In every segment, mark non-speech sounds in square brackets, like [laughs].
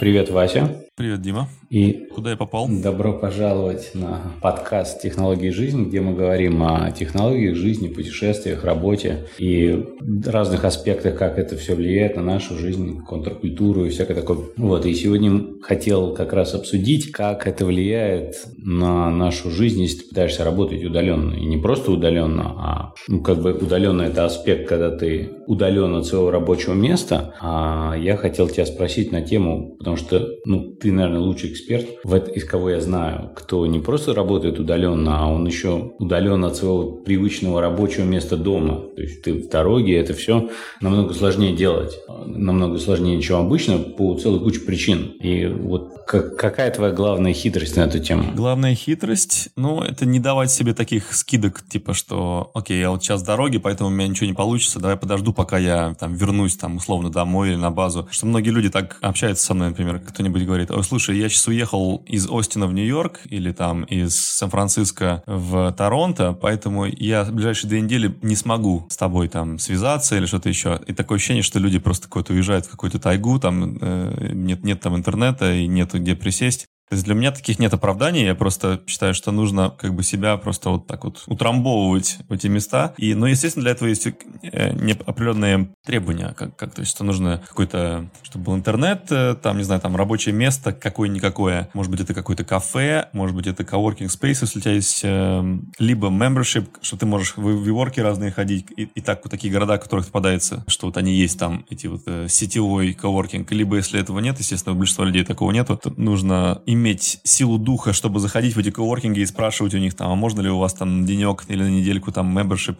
Привет, Вася. Привет, Дима. И куда я попал? Добро пожаловать на подкаст «Технологии жизни», где мы говорим о технологиях жизни, путешествиях, работе и разных аспектах, как это все влияет на нашу жизнь, контркультуру и всякое такое. Вот, и сегодня хотел как раз обсудить, как это влияет на нашу жизнь, если ты пытаешься работать удаленно. И не просто удаленно, а ну, как бы удаленно – это аспект, когда ты удален от своего рабочего места. А я хотел тебя спросить на тему, потому что ну, ты, наверное, лучший эксперт, в это, из кого я знаю, кто не просто работает удаленно, а он еще удален от своего привычного рабочего места дома. То есть ты в дороге, это все намного сложнее делать, намного сложнее, чем обычно, по целой куче причин. И вот как, какая твоя главная хитрость на эту тему? Главная хитрость, ну, это не давать себе таких скидок, типа, что, окей, я вот сейчас в дороге, поэтому у меня ничего не получится, давай подожду, пока я там вернусь там условно домой или на базу. Что многие люди так общаются со мной, например, кто-нибудь говорит, ой, слушай, я сейчас уехал из Остина в Нью-Йорк или там из Сан-Франциско в Торонто, поэтому я в ближайшие две недели не смогу с тобой там связаться или что-то еще. И такое ощущение, что люди просто какой-то уезжают в какую-то тайгу, там э, нет, нет там интернета и нет где присесть. То есть для меня таких нет оправданий, я просто считаю, что нужно как бы себя просто вот так вот утрамбовывать в эти места. И, ну, естественно, для этого есть э, определенные требования, как, как то есть, что нужно какой-то, чтобы был интернет, э, там, не знаю, там рабочее место какое-никакое, может быть, это какое-то кафе, может быть, это coworking space, если у тебя есть э, либо membership, что ты можешь в виворки разные ходить, и, и так вот такие города, в которых попадается, что вот они есть там, эти вот э, сетевой coworking, либо если этого нет, естественно, у большинства людей такого нету, то нужно иметь иметь силу духа, чтобы заходить в эти коворкинги и спрашивать у них там, а можно ли у вас там денек или на недельку там membership,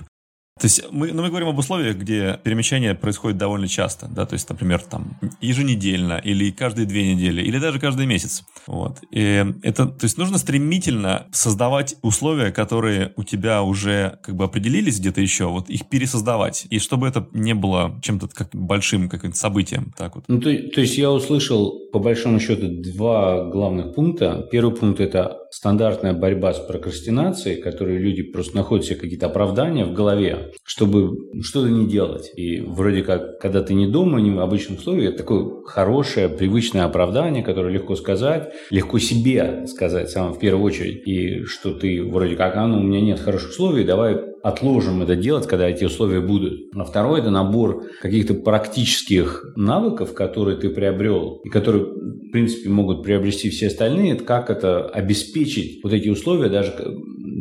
то есть мы, ну, мы говорим об условиях, где перемещение происходит довольно часто, да, то есть, например, там еженедельно или каждые две недели, или даже каждый месяц. Вот. И это, то есть нужно стремительно создавать условия, которые у тебя уже как бы определились где-то еще, вот их пересоздавать, и чтобы это не было чем-то как большим каким-то событием. Так вот. Ну, то, то есть я услышал по большому счету два главных пункта. Первый пункт – это стандартная борьба с прокрастинацией, которые люди просто находят себе какие-то оправдания в голове, чтобы что-то не делать. И вроде как, когда ты не дома, не в обычном условиях, это такое хорошее, привычное оправдание, которое легко сказать, легко себе сказать, самое в первую очередь, и что ты вроде как, а ну у меня нет хороших условий, давай отложим это делать, когда эти условия будут. А второй – это набор каких-то практических навыков, которые ты приобрел, и которые, в принципе, могут приобрести все остальные. Это как это обеспечить вот эти условия, даже,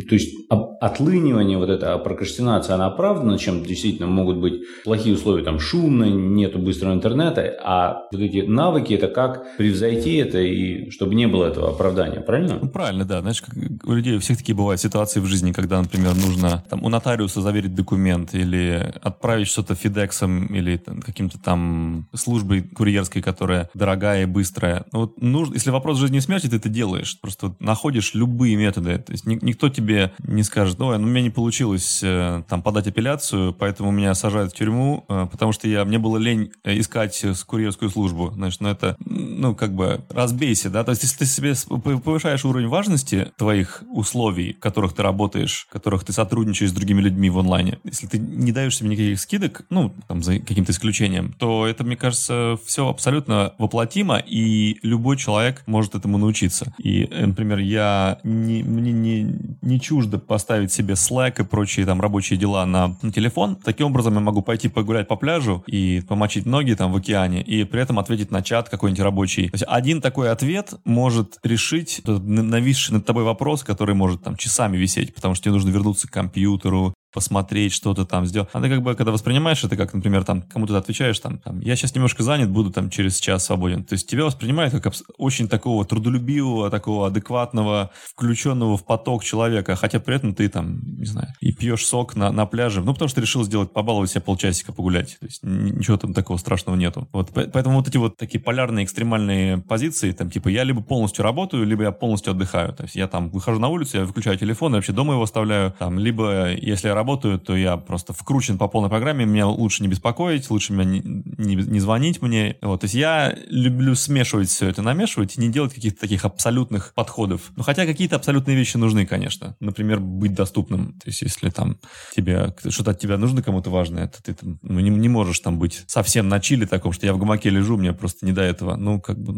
то есть отлынивание, вот это прокрастинация, она оправдана, чем действительно могут быть плохие условия, там шумно, нету быстрого интернета, а вот эти навыки – это как превзойти это, и чтобы не было этого оправдания, правильно? Ну, правильно, да. Знаешь, как у людей у всех такие бывают ситуации в жизни, когда, например, нужно там, у нотариуса заверить документ или отправить что-то Фидексом или каким-то там службой курьерской, которая дорогая и быстрая. Ну, вот нужно, если вопрос жизни и смерти, ты это делаешь. Просто находишь любые методы. То есть ни, никто тебе не скажет, ой, ну, у меня не получилось э, там подать апелляцию, поэтому меня сажают в тюрьму, э, потому что я, мне было лень э, искать курьерскую службу. Значит, ну это, ну, как бы разбейся, да. То есть если ты себе повышаешь уровень важности твоих условий, в которых ты работаешь, в которых ты сотрудничаешь с другими людьми в онлайне. Если ты не даешь себе никаких скидок, ну, там, за каким-то исключением, то это, мне кажется, все абсолютно воплотимо, и любой человек может этому научиться. И, например, я не, мне не, не чуждо поставить себе Slack и прочие там рабочие дела на, телефон. Таким образом я могу пойти погулять по пляжу и помочить ноги там в океане, и при этом ответить на чат какой-нибудь рабочий. То есть один такой ответ может решить нависший над тобой вопрос, который может там часами висеть, потому что тебе нужно вернуться к компьютеру, посмотреть, что-то там сделать. А ты как бы, когда воспринимаешь это, как, например, там, кому-то отвечаешь, там, там, я сейчас немножко занят, буду там через час свободен. То есть тебя воспринимают как очень такого трудолюбивого, такого адекватного, включенного в поток человека, хотя при этом ты там, не знаю, и пьешь сок на, на пляже, ну, потому что решил сделать, побаловать себя полчасика погулять. То есть ничего там такого страшного нету. Вот, поэтому вот эти вот такие полярные, экстремальные позиции, там, типа, я либо полностью работаю, либо я полностью отдыхаю. То есть я там выхожу на улицу, я выключаю телефон, я вообще дома его оставляю, там, либо если я работаю, то я просто вкручен по полной программе, меня лучше не беспокоить, лучше меня не, не, не звонить мне. Вот, то есть я люблю смешивать все это, намешивать и не делать каких-то таких абсолютных подходов. Ну, хотя какие-то абсолютные вещи нужны, конечно. Например, быть доступным. То есть если там тебе что-то от тебя нужно кому-то важное, то ты там, ну, не, не можешь там быть совсем на чили таком, что я в гамаке лежу, мне просто не до этого. Ну, как бы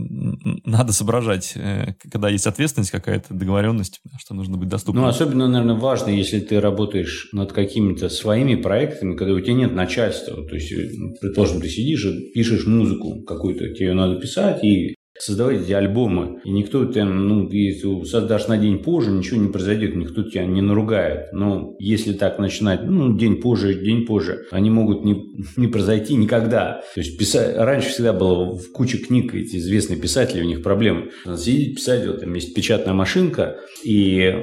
надо соображать, э, когда есть ответственность какая-то, договоренность, что нужно быть доступным. Ну, особенно, наверное, важно, если ты работаешь над какими-то своими проектами, когда у тебя нет начальства. То есть, предположим, ты сидишь и пишешь музыку какую-то, тебе ее надо писать, и создавать эти альбомы. И никто там, ну, если создашь на день позже, ничего не произойдет, никто тебя не наругает. Но если так начинать, ну, день позже, день позже, они могут не, не произойти никогда. То есть писать, раньше всегда было в куче книг, эти известные писатели, у них проблемы. Сидеть, писать, вот там есть печатная машинка, и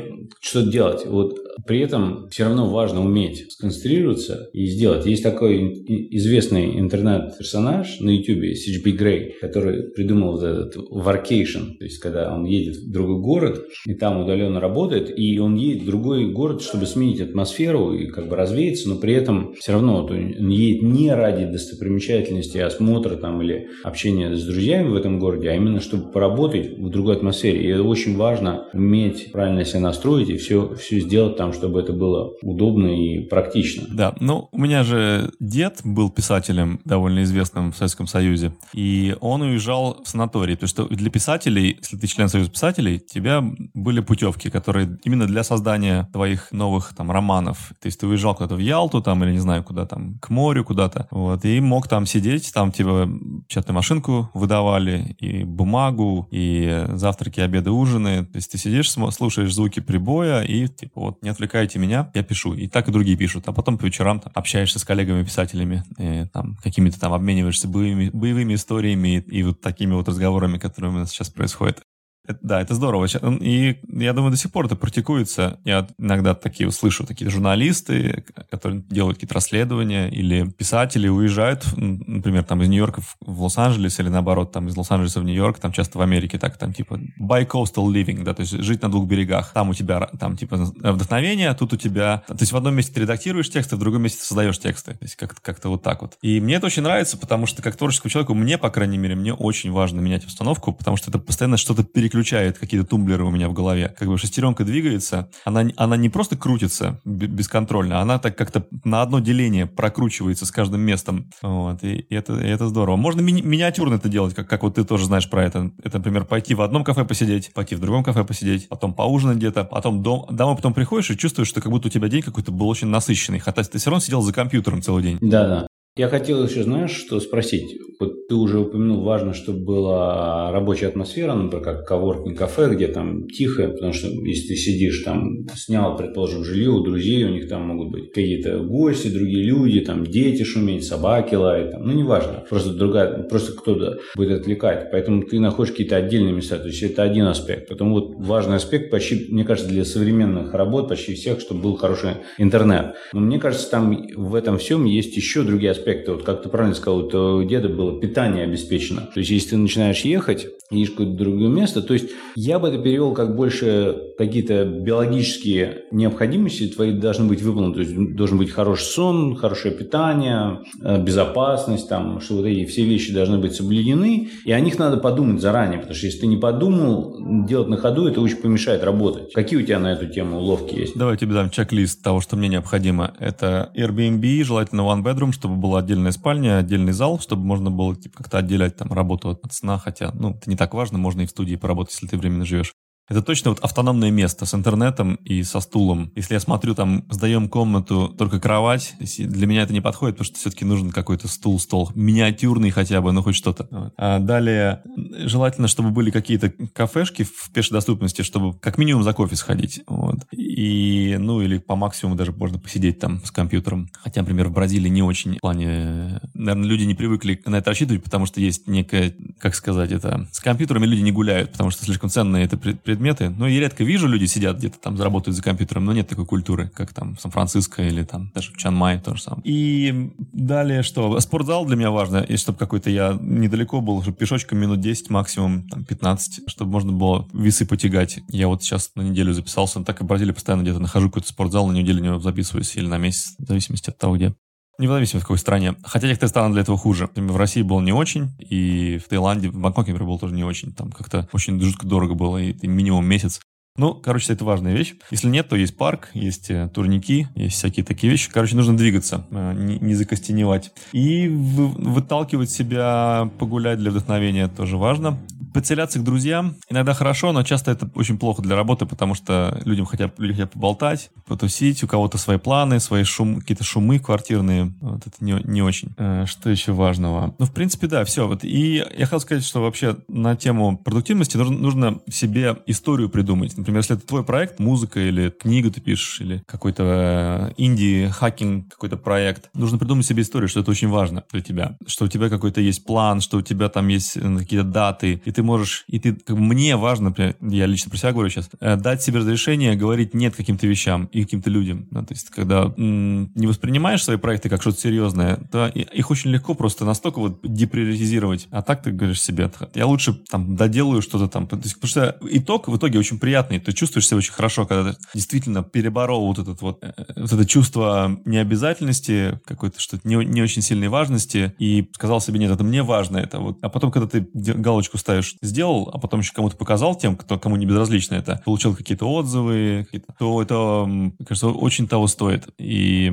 что делать? Вот при этом все равно важно уметь сконцентрироваться и сделать. Есть такой известный интернет-персонаж на YouTube, CHP Grey, который придумал вот этот workation, то есть когда он едет в другой город и там удаленно работает, и он едет в другой город, чтобы сменить атмосферу и как бы развеяться, но при этом все равно вот он едет не ради достопримечательности, осмотра там или общения с друзьями в этом городе, а именно чтобы поработать в другой атмосфере. И это очень важно уметь правильно себя настроить и все, все сделать там, чтобы это было удобно и практично. Да, ну у меня же дед был писателем довольно известным в Советском Союзе, и он уезжал в санаторий, потому что для писателей, если ты член Союза писателей, тебя были путевки, которые именно для создания твоих новых там романов. То есть ты уезжал куда-то в Ялту там или не знаю куда там, к морю куда-то, вот, и мог там сидеть, там типа печатную машинку выдавали, и бумагу, и завтраки, обеды, ужины. То есть ты сидишь, слушаешь звуки прибоя, и типа вот не отвлекайте меня, я пишу. И так и другие пишут. А потом по вечерам там, общаешься с коллегами-писателями, там какими-то там обмениваешься боевыми, боевыми историями и, и вот такими вот разговорами которая у нас сейчас происходит. Это, да, это здорово. И я думаю, до сих пор это практикуется. Я иногда такие услышу, такие журналисты, которые делают какие-то расследования, или писатели уезжают, например, там из Нью-Йорка в Лос-Анджелес, или наоборот, там из Лос-Анджелеса в Нью-Йорк, там часто в Америке так, там типа bi-coastal living, да, то есть жить на двух берегах. Там у тебя, там типа вдохновение, а тут у тебя... То есть в одном месте ты редактируешь тексты, в другом месте создаешь тексты. То есть как-то как вот так вот. И мне это очень нравится, потому что как творческому человеку, мне, по крайней мере, мне очень важно менять обстановку, потому что это постоянно что-то переключается переключает какие-то тумблеры у меня в голове. Как бы шестеренка двигается, она, она не просто крутится бесконтрольно, она так как-то на одно деление прокручивается с каждым местом. Вот, и, и, это, и это здорово. Можно ми- миниатюрно это делать, как, как вот ты тоже знаешь про это. Это, например, пойти в одном кафе посидеть, пойти в другом кафе посидеть, потом поужинать где-то, потом дом, домой потом приходишь и чувствуешь, что как будто у тебя день какой-то был очень насыщенный, хотя ты все равно сидел за компьютером целый день. Да-да. Я хотел еще, знаешь, что спросить. Вот ты уже упомянул, важно, чтобы была рабочая атмосфера, например, как коворкинг кафе, где там тихо, потому что если ты сидишь там, снял, предположим, жилье у друзей, у них там могут быть какие-то гости, другие люди, там дети шуметь, собаки лаять, там, ну неважно, просто другая, просто кто-то будет отвлекать. Поэтому ты находишь какие-то отдельные места, то есть это один аспект. Потом вот важный аспект, почти, мне кажется, для современных работ, почти всех, чтобы был хороший интернет. Но мне кажется, там в этом всем есть еще другие аспекты аспекты. Вот как ты правильно сказал, у деда было питание обеспечено. То есть, если ты начинаешь ехать, едешь в какое-то другое место, то есть я бы это перевел как больше какие-то биологические необходимости твои должны быть выполнены. То есть должен быть хороший сон, хорошее питание, э, безопасность, там, что вот эти все вещи должны быть соблюдены, и о них надо подумать заранее, потому что если ты не подумал, делать на ходу, это очень помешает работать. Какие у тебя на эту тему уловки есть? Давай тебе дам чек-лист того, что мне необходимо. Это Airbnb, желательно one bedroom, чтобы была отдельная спальня, отдельный зал, чтобы можно было типа, как-то отделять там работу от сна, хотя, ну, это не так важно, можно и в студии поработать, если ты временно живешь. Это точно вот автономное место с интернетом и со стулом. Если я смотрю, там, сдаем комнату, только кровать, для меня это не подходит, потому что все-таки нужен какой-то стул, стол, миниатюрный хотя бы, ну хоть что-то. А далее, желательно, чтобы были какие-то кафешки в пешей доступности, чтобы как минимум за кофе сходить. Вот. И, ну, или по максимуму даже можно посидеть там с компьютером. Хотя, например, в Бразилии не очень в плане... Наверное, люди не привыкли на это рассчитывать, потому что есть некая как сказать это, с компьютерами люди не гуляют, потому что слишком ценные это предметы. Ну, я редко вижу, люди сидят где-то там, заработают за компьютером, но нет такой культуры, как там в Сан-Франциско или там даже в Чанмай тоже самое. И далее что? Спортзал для меня важно, и чтобы какой-то я недалеко был, чтобы пешочком минут 10 максимум, там 15, чтобы можно было весы потягать. Я вот сейчас на неделю записался, так и в Бразилии постоянно где-то нахожу какой-то спортзал, на неделю не записываюсь или на месяц, в зависимости от того, где. Независимо в какой стране. Хотя некоторые страны для этого хуже. В России было не очень, и в Таиланде, в Бангкоке, например, было тоже не очень. Там как-то очень жутко дорого было, и минимум месяц. Ну, короче, это важная вещь. Если нет, то есть парк, есть э, турники, есть всякие такие вещи. Короче, нужно двигаться, э, не, не закостеневать. И вы, выталкивать себя, погулять для вдохновения тоже важно. Подселяться к друзьям иногда хорошо, но часто это очень плохо для работы, потому что людям хотят, люди хотят поболтать, потусить, у кого-то свои планы, свои шум, какие-то шумы квартирные. Вот это не, не очень. Э, что еще важного? Ну, в принципе, да, все. Вот. И я хотел сказать, что вообще на тему продуктивности нужно, нужно себе историю придумать Например, если это твой проект, музыка или книгу ты пишешь, или какой-то э, инди, хакинг, какой-то проект, нужно придумать себе историю, что это очень важно для тебя, что у тебя какой-то есть план, что у тебя там есть э, какие-то даты, и ты можешь, и ты, как бы, мне важно, я лично про себя говорю сейчас, э, дать себе разрешение говорить нет каким-то вещам и каким-то людям. Да, то есть, когда м- не воспринимаешь свои проекты как что-то серьезное, то их очень легко просто настолько вот деприоритизировать. А так ты говоришь себе, я лучше там доделаю что-то там. То есть, потому что итог в итоге очень приятный ты чувствуешь себя очень хорошо, когда ты действительно переборол вот, этот вот, э, вот это чувство необязательности, какой-то что-то не, не очень сильной важности, и сказал себе, нет, это мне важно, это вот. А потом, когда ты галочку ставишь, сделал, а потом еще кому-то показал тем, кто, кому не безразлично это, получил какие-то отзывы, какие-то, то это, мне кажется, очень того стоит. И,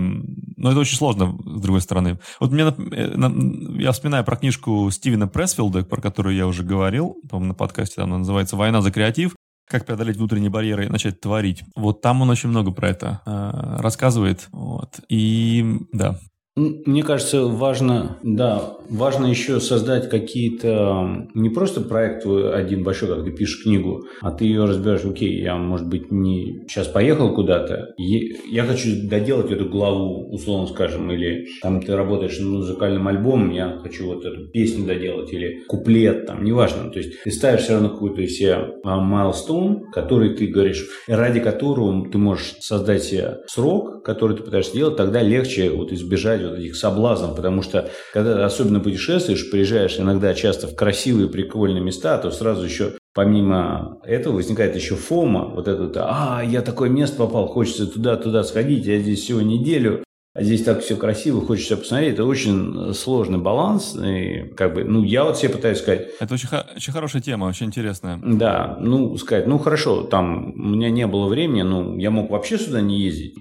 но это очень сложно, с другой стороны. Вот мне, э, я вспоминаю про книжку Стивена Пресфилда, про которую я уже говорил, по-моему, на подкасте, она называется «Война за креатив», как преодолеть внутренние барьеры и начать творить. Вот там он очень много про это э, рассказывает. Вот. И да, мне кажется, важно, да, важно еще создать какие-то, не просто проект один большой, как ты пишешь книгу, а ты ее разбираешь, окей, я, может быть, не сейчас поехал куда-то, я хочу доделать эту главу, условно скажем, или там ты работаешь над музыкальным альбомом, я хочу вот эту песню доделать, или куплет, там, неважно. То есть ты ставишь все равно какой-то себе майлстоун, который ты говоришь, ради которого ты можешь создать себе срок, который ты пытаешься делать, тогда легче вот избежать вот этих соблазнов, потому что когда особенно путешествуешь, приезжаешь иногда часто в красивые, прикольные места, то сразу еще помимо этого возникает еще фома, вот это, а, я такое место попал, хочется туда-туда сходить, я здесь всего неделю, здесь так все красиво, хочется посмотреть. Это очень сложный баланс. И как бы, ну, я вот себе пытаюсь сказать... Это очень, очень хорошая тема, очень интересная. Да, ну, сказать, ну, хорошо, там у меня не было времени, ну, я мог вообще сюда не ездить.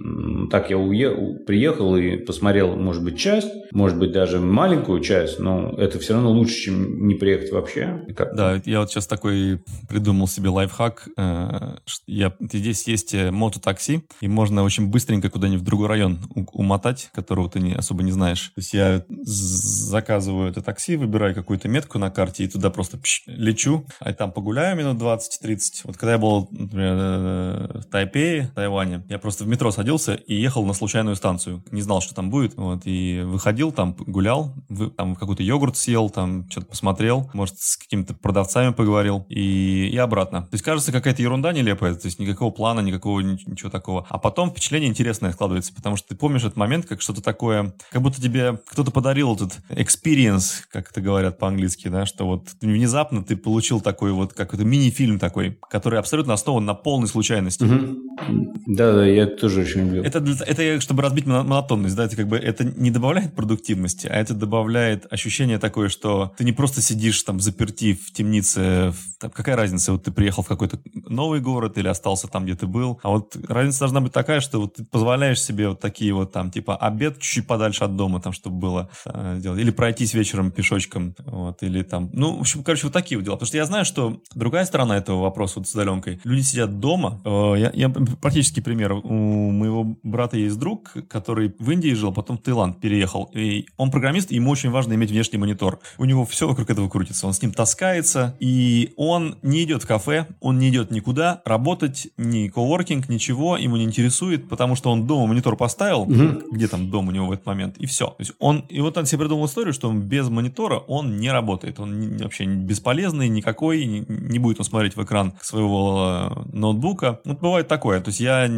Так я уехал, приехал и посмотрел, может быть, часть, может быть, даже маленькую часть, но это все равно лучше, чем не приехать вообще. Как да, я вот сейчас такой придумал себе лайфхак. Э, я, здесь есть э, мототакси, и можно очень быстренько куда-нибудь в другой район умотать мотать, которого ты не, особо не знаешь. То есть я заказываю это такси, выбираю какую-то метку на карте и туда просто пш, лечу, а там погуляю минут 20-30. Вот когда я был, например, э, в Тайпее, Тайване, я просто в метро садился и ехал на случайную станцию. Не знал, что там будет. Вот, и выходил, там гулял, там какой-то йогурт съел, там что-то посмотрел, может, с какими-то продавцами поговорил и, и обратно. То есть кажется какая-то ерунда нелепая, то есть никакого плана, никакого ничего такого. А потом впечатление интересное складывается, потому что ты помнишь этот момент, момент, как что-то такое, как будто тебе кто-то подарил этот experience, как это говорят по-английски, да, что вот внезапно ты получил такой вот, как это мини-фильм такой, который абсолютно основан на полной случайности. Да, да, я тоже очень люблю. Это, это чтобы разбить монотонность, да, это как бы это не добавляет продуктивности, а это добавляет ощущение такое, что ты не просто сидишь там заперти в темнице, в, там, какая разница, вот ты приехал в какой-то новый город или остался там, где ты был, а вот разница должна быть такая, что вот ты позволяешь себе вот такие вот там, типа, типа обед чуть-чуть подальше от дома, там, чтобы было э, делать. Или пройтись вечером пешочком, вот, или там, ну, в общем, короче, вот такие вот дела. Потому что я знаю, что другая сторона этого вопроса вот с удаленкой, люди сидят дома. Э, я, я практический пример. У моего брата есть друг, который в Индии жил, потом в Таиланд переехал. И он программист, и ему очень важно иметь внешний монитор. У него все вокруг этого крутится. Он с ним таскается, и он не идет в кафе, он не идет никуда работать, ни коворкинг, ничего ему не интересует, потому что он дома монитор поставил, угу где там дом у него в этот момент, и все. То есть он, и вот он себе придумал историю, что без монитора он не работает, он вообще бесполезный никакой, не, не будет он смотреть в экран своего э, ноутбука. Вот бывает такое. То есть я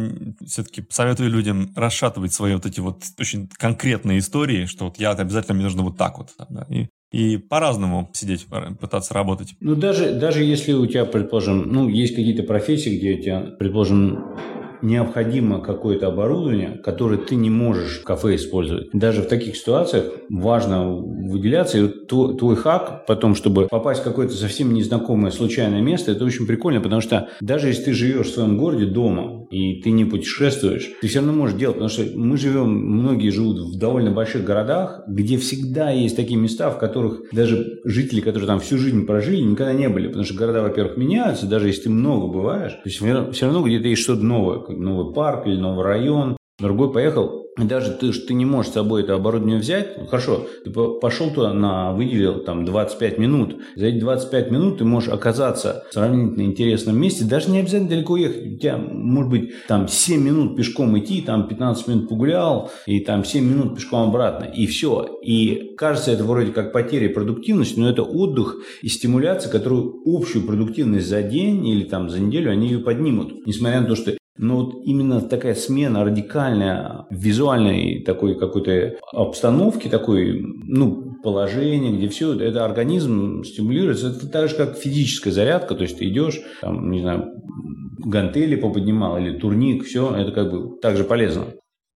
все-таки советую людям расшатывать свои вот эти вот очень конкретные истории, что вот я обязательно мне нужно вот так вот. Да, и и по-разному сидеть, пытаться работать. Ну, даже, даже если у тебя, предположим, ну, есть какие-то профессии, где у тебя, предположим, необходимо какое-то оборудование, которое ты не можешь в кафе использовать. Даже в таких ситуациях важно выделяться. И вот твой, твой хак потом, чтобы попасть в какое-то совсем незнакомое случайное место, это очень прикольно, потому что даже если ты живешь в своем городе дома, и ты не путешествуешь, ты все равно можешь делать, потому что мы живем, многие живут в довольно больших городах, где всегда есть такие места, в которых даже жители, которые там всю жизнь прожили, никогда не были, потому что города, во-первых, меняются, даже если ты много бываешь, то есть все равно где-то есть что-то новое, новый парк или новый район, другой поехал, и даже ты, ты не можешь с собой это оборудование взять, хорошо, ты пошел туда, на, выделил там 25 минут. За эти 25 минут ты можешь оказаться в сравнительно интересном месте, даже не обязательно далеко ехать. У тебя, может быть, там 7 минут пешком идти, там 15 минут погулял, и там 7 минут пешком обратно, и все. И кажется, это вроде как потеря продуктивности, но это отдых и стимуляция, которую общую продуктивность за день или там за неделю они ее поднимут. Несмотря на то, что но вот именно такая смена радикальная визуальной такой какой-то обстановки, такой, ну, положения, где все это организм стимулируется, это так же, как физическая зарядка, то есть ты идешь, там, не знаю, гантели поподнимал или турник, все, это как бы также полезно.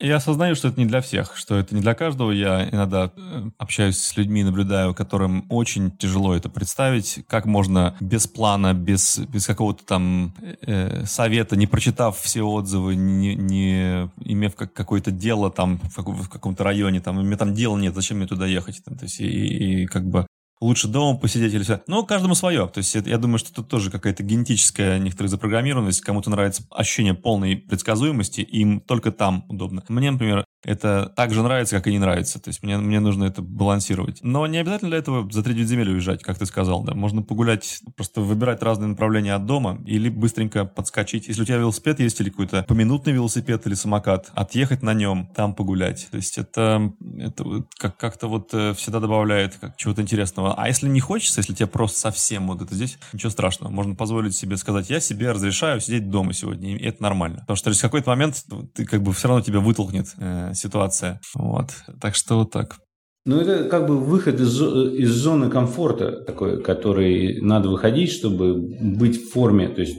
Я осознаю, что это не для всех, что это не для каждого. Я иногда э, общаюсь с людьми, наблюдаю, которым очень тяжело это представить, как можно без плана, без, без какого-то там э, совета, не прочитав все отзывы, не, не имев как, какое-то дело там в, в каком-то районе, там, у меня там дела нет, зачем мне туда ехать? То есть, и, и как бы лучше дома посидеть или все. Но каждому свое. То есть я думаю, что тут тоже какая-то генетическая некоторая запрограммированность. Кому-то нравится ощущение полной предсказуемости, им только там удобно. Мне, например, это так же нравится, как и не нравится. То есть мне, мне нужно это балансировать. Но не обязательно для этого за 3 земель уезжать, как ты сказал. Да. Можно погулять, просто выбирать разные направления от дома или быстренько подскочить. Если у тебя велосипед есть или какой-то поминутный велосипед или самокат, отъехать на нем, там погулять. То есть это, это как- как-то вот э, всегда добавляет как чего-то интересного. А если не хочется, если тебе просто совсем вот это здесь, ничего страшного. Можно позволить себе сказать, я себе разрешаю сидеть дома сегодня, и это нормально. Потому что через какой-то момент ты как бы все равно тебя вытолкнет э, ситуация. Вот. Так что вот так. Ну, это как бы выход из, из зоны комфорта такой, который надо выходить, чтобы быть в форме, то есть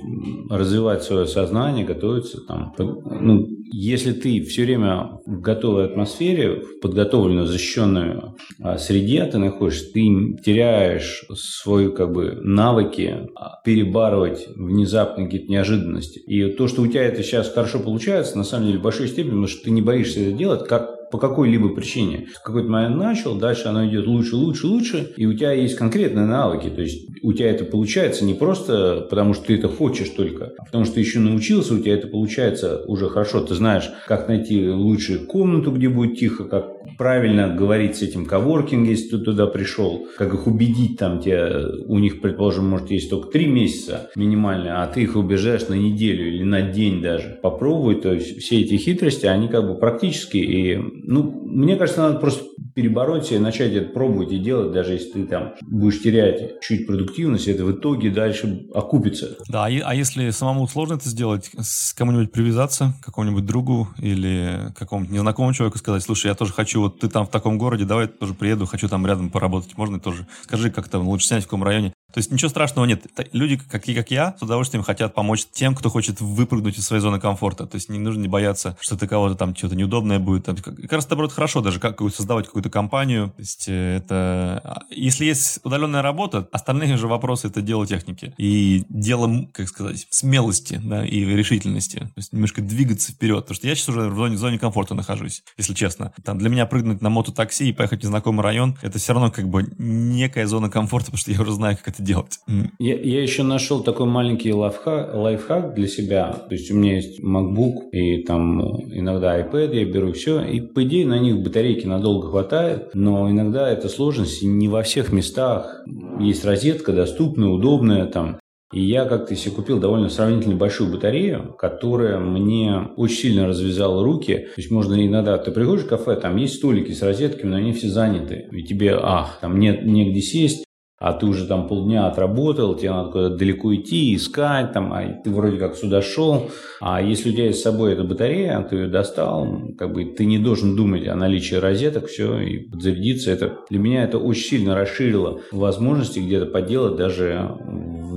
развивать свое сознание, готовиться там. Ну, если ты все время в готовой атмосфере, в подготовленной, защищенной а, среде ты находишься, ты теряешь свои как бы навыки а, перебарывать внезапные какие-то неожиданности. И то, что у тебя это сейчас хорошо получается, на самом деле в большой степени, потому что ты не боишься это делать, как по какой-либо причине. В какой-то момент начал, дальше оно идет лучше, лучше, лучше, и у тебя есть конкретные навыки. То есть у тебя это получается не просто потому, что ты это хочешь только, а потому что ты еще научился, у тебя это получается уже хорошо. Ты знаешь, как найти лучшую комнату, где будет тихо, как правильно говорить с этим коворкинг, если ты туда пришел, как их убедить там тебе, у них, предположим, может есть только три месяца минимально, а ты их убеждаешь на неделю или на день даже. Попробуй, то есть все эти хитрости, они как бы практически и, ну, мне кажется, надо просто перебороть себя и начать это пробовать и делать, даже если ты там будешь терять чуть продуктивность, это в итоге дальше окупится. Да, а если самому сложно это сделать, с кому-нибудь привязаться, какому-нибудь другу или какому-нибудь незнакомому человеку сказать, слушай, я тоже хочу, вот ты там в таком городе, давай тоже приеду, хочу там рядом поработать, можно тоже? Скажи, как там лучше снять в каком районе. То есть ничего страшного нет. Люди, какие как я, с удовольствием хотят помочь тем, кто хочет выпрыгнуть из своей зоны комфорта. То есть не нужно не бояться, что ты кого-то там что-то неудобное будет. Как раз, наоборот, хорошо даже как создавать какую-то компанию. То есть э, это... А, если есть удаленная работа, остальные же вопросы — это дело техники. И дело, как сказать, смелости да, и решительности. То есть немножко двигаться вперед. Потому что я сейчас уже в зоне, в зоне комфорта нахожусь, если честно. Там для меня прыгнуть на мототакси и поехать в незнакомый район, это все равно как бы некая зона комфорта, потому что я уже знаю, как это делать. Я, я еще нашел такой маленький лайфхак, лайфхак для себя. То есть у меня есть MacBook и там иногда iPad я беру все. И по идее на них батарейки надолго хватает. Но иногда это сложность не во всех местах. Есть розетка доступная, удобная там И я как-то себе купил довольно сравнительно большую батарею, которая мне очень сильно развязала руки. То есть можно иногда, ты приходишь в кафе, там есть столики с розетками, но они все заняты. И тебе, ах, там нет негде сесть, а ты уже там полдня отработал, тебе надо куда-то далеко идти, искать, там, а ты вроде как сюда шел, а если у тебя есть с собой эта батарея, ты ее достал, как бы ты не должен думать о наличии розеток, все, и подзарядиться, это для меня это очень сильно расширило возможности где-то поделать даже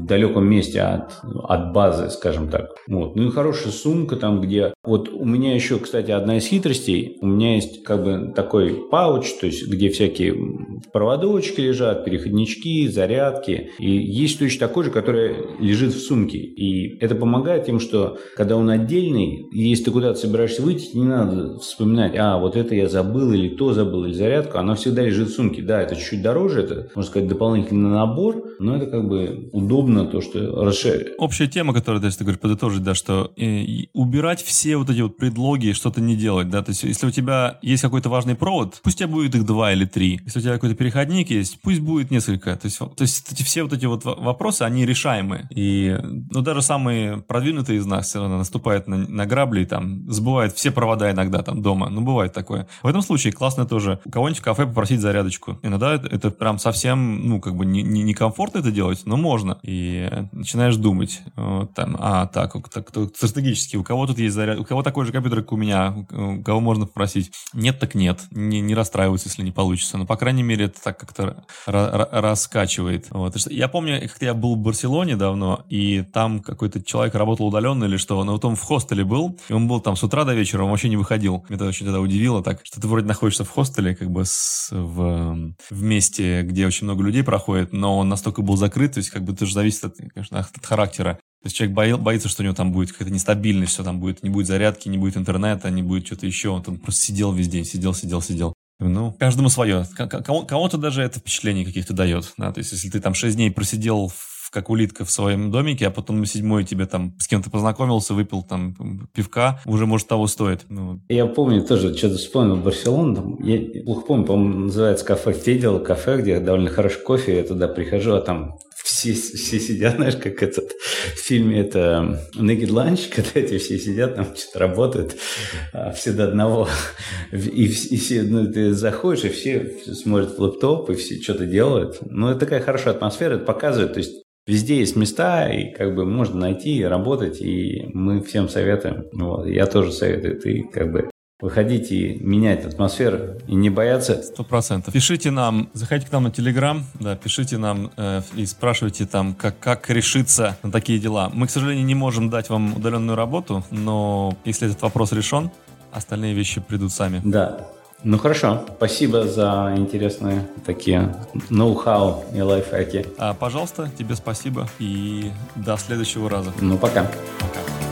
далеком месте от, от базы, скажем так. Вот. Ну и хорошая сумка там, где... Вот у меня еще, кстати, одна из хитростей, у меня есть как бы такой пауч, то есть где всякие проводочки лежат, переходнички, зарядки. И есть точно такой же, который лежит в сумке. И это помогает тем, что когда он отдельный, если ты куда-то собираешься выйти, не надо вспоминать, а, вот это я забыл, или то забыл, или зарядку. Она всегда лежит в сумке. Да, это чуть-чуть дороже, это, можно сказать, дополнительный набор, но это как бы удобно, то, что расширяет. Общая тема, которую, то есть, ты говоришь, подытожить, да, что э, убирать все вот эти вот предлоги, что-то не делать, да, то есть, если у тебя есть какой-то важный провод, пусть у тебя будет их два или три. Если у тебя какой-то переходник есть, пусть будет несколько. То есть, то есть эти, все вот эти вот вопросы, они решаемы. И ну, даже самые продвинутые из нас все равно наступают на, на грабли и там сбывают все провода иногда там дома. Ну, бывает такое. В этом случае классно тоже у кого-нибудь в кафе попросить зарядочку. Иногда это, это прям совсем, ну, как бы не, не, некомфортно это делать, но можно. И начинаешь думать, вот, там, а, так, так, так, стратегически, у кого тут есть заряд, у кого такой же компьютер, как у меня, у кого можно попросить? Нет, так нет. Не, не расстраиваться, если не получится. Но, по крайней мере, это так как-то раскачивает. Вот. Я помню, как я был в Барселоне давно, и там какой-то человек работал удаленно или что, но вот он в хостеле был, и он был там с утра до вечера, он вообще не выходил. Меня это очень тогда удивило так, что ты вроде находишься в хостеле, как бы с, в, в месте, где очень много людей проходит, но он настолько был закрыт, то есть как бы это же зависит от, конечно, от характера. То есть человек бои, боится, что у него там будет какая-то нестабильность, что там будет, не будет зарядки, не будет интернета, не будет что-то еще. Он там просто сидел весь день, сидел, сидел, сидел. Ну, каждому свое. Кому-то даже это впечатление каких-то дает. Да? То есть, если ты там 6 дней просидел в, как улитка в своем домике, а потом на седьмой тебе там с кем-то познакомился, выпил там пивка, уже, может, того стоит. Ну. Я помню тоже, что-то вспомнил Барселону, там, я плохо помню, по-моему, называется кафе Федел, кафе, где довольно хороший кофе, я туда прихожу, а там все, все сидят, знаешь, как этот в фильме это Naked Lunch, [laughs] когда эти все сидят, там что-то работают, а все до одного. И, и все, ну, ты заходишь, и все смотрят в лэптоп, и все что-то делают. Ну, это такая хорошая атмосфера, это показывает, то есть Везде есть места, и как бы можно найти, работать, и мы всем советуем. Вот, я тоже советую. Ты как бы выходить и менять атмосферу и не бояться. Сто процентов. Пишите нам, заходите к нам на Телеграм, да, пишите нам э, и спрашивайте там, как, как решиться на такие дела. Мы, к сожалению, не можем дать вам удаленную работу, но если этот вопрос решен, остальные вещи придут сами. Да. Ну хорошо, спасибо за интересные такие ноу-хау и лайфхаки. А, пожалуйста, тебе спасибо и до следующего раза. Ну пока. Пока.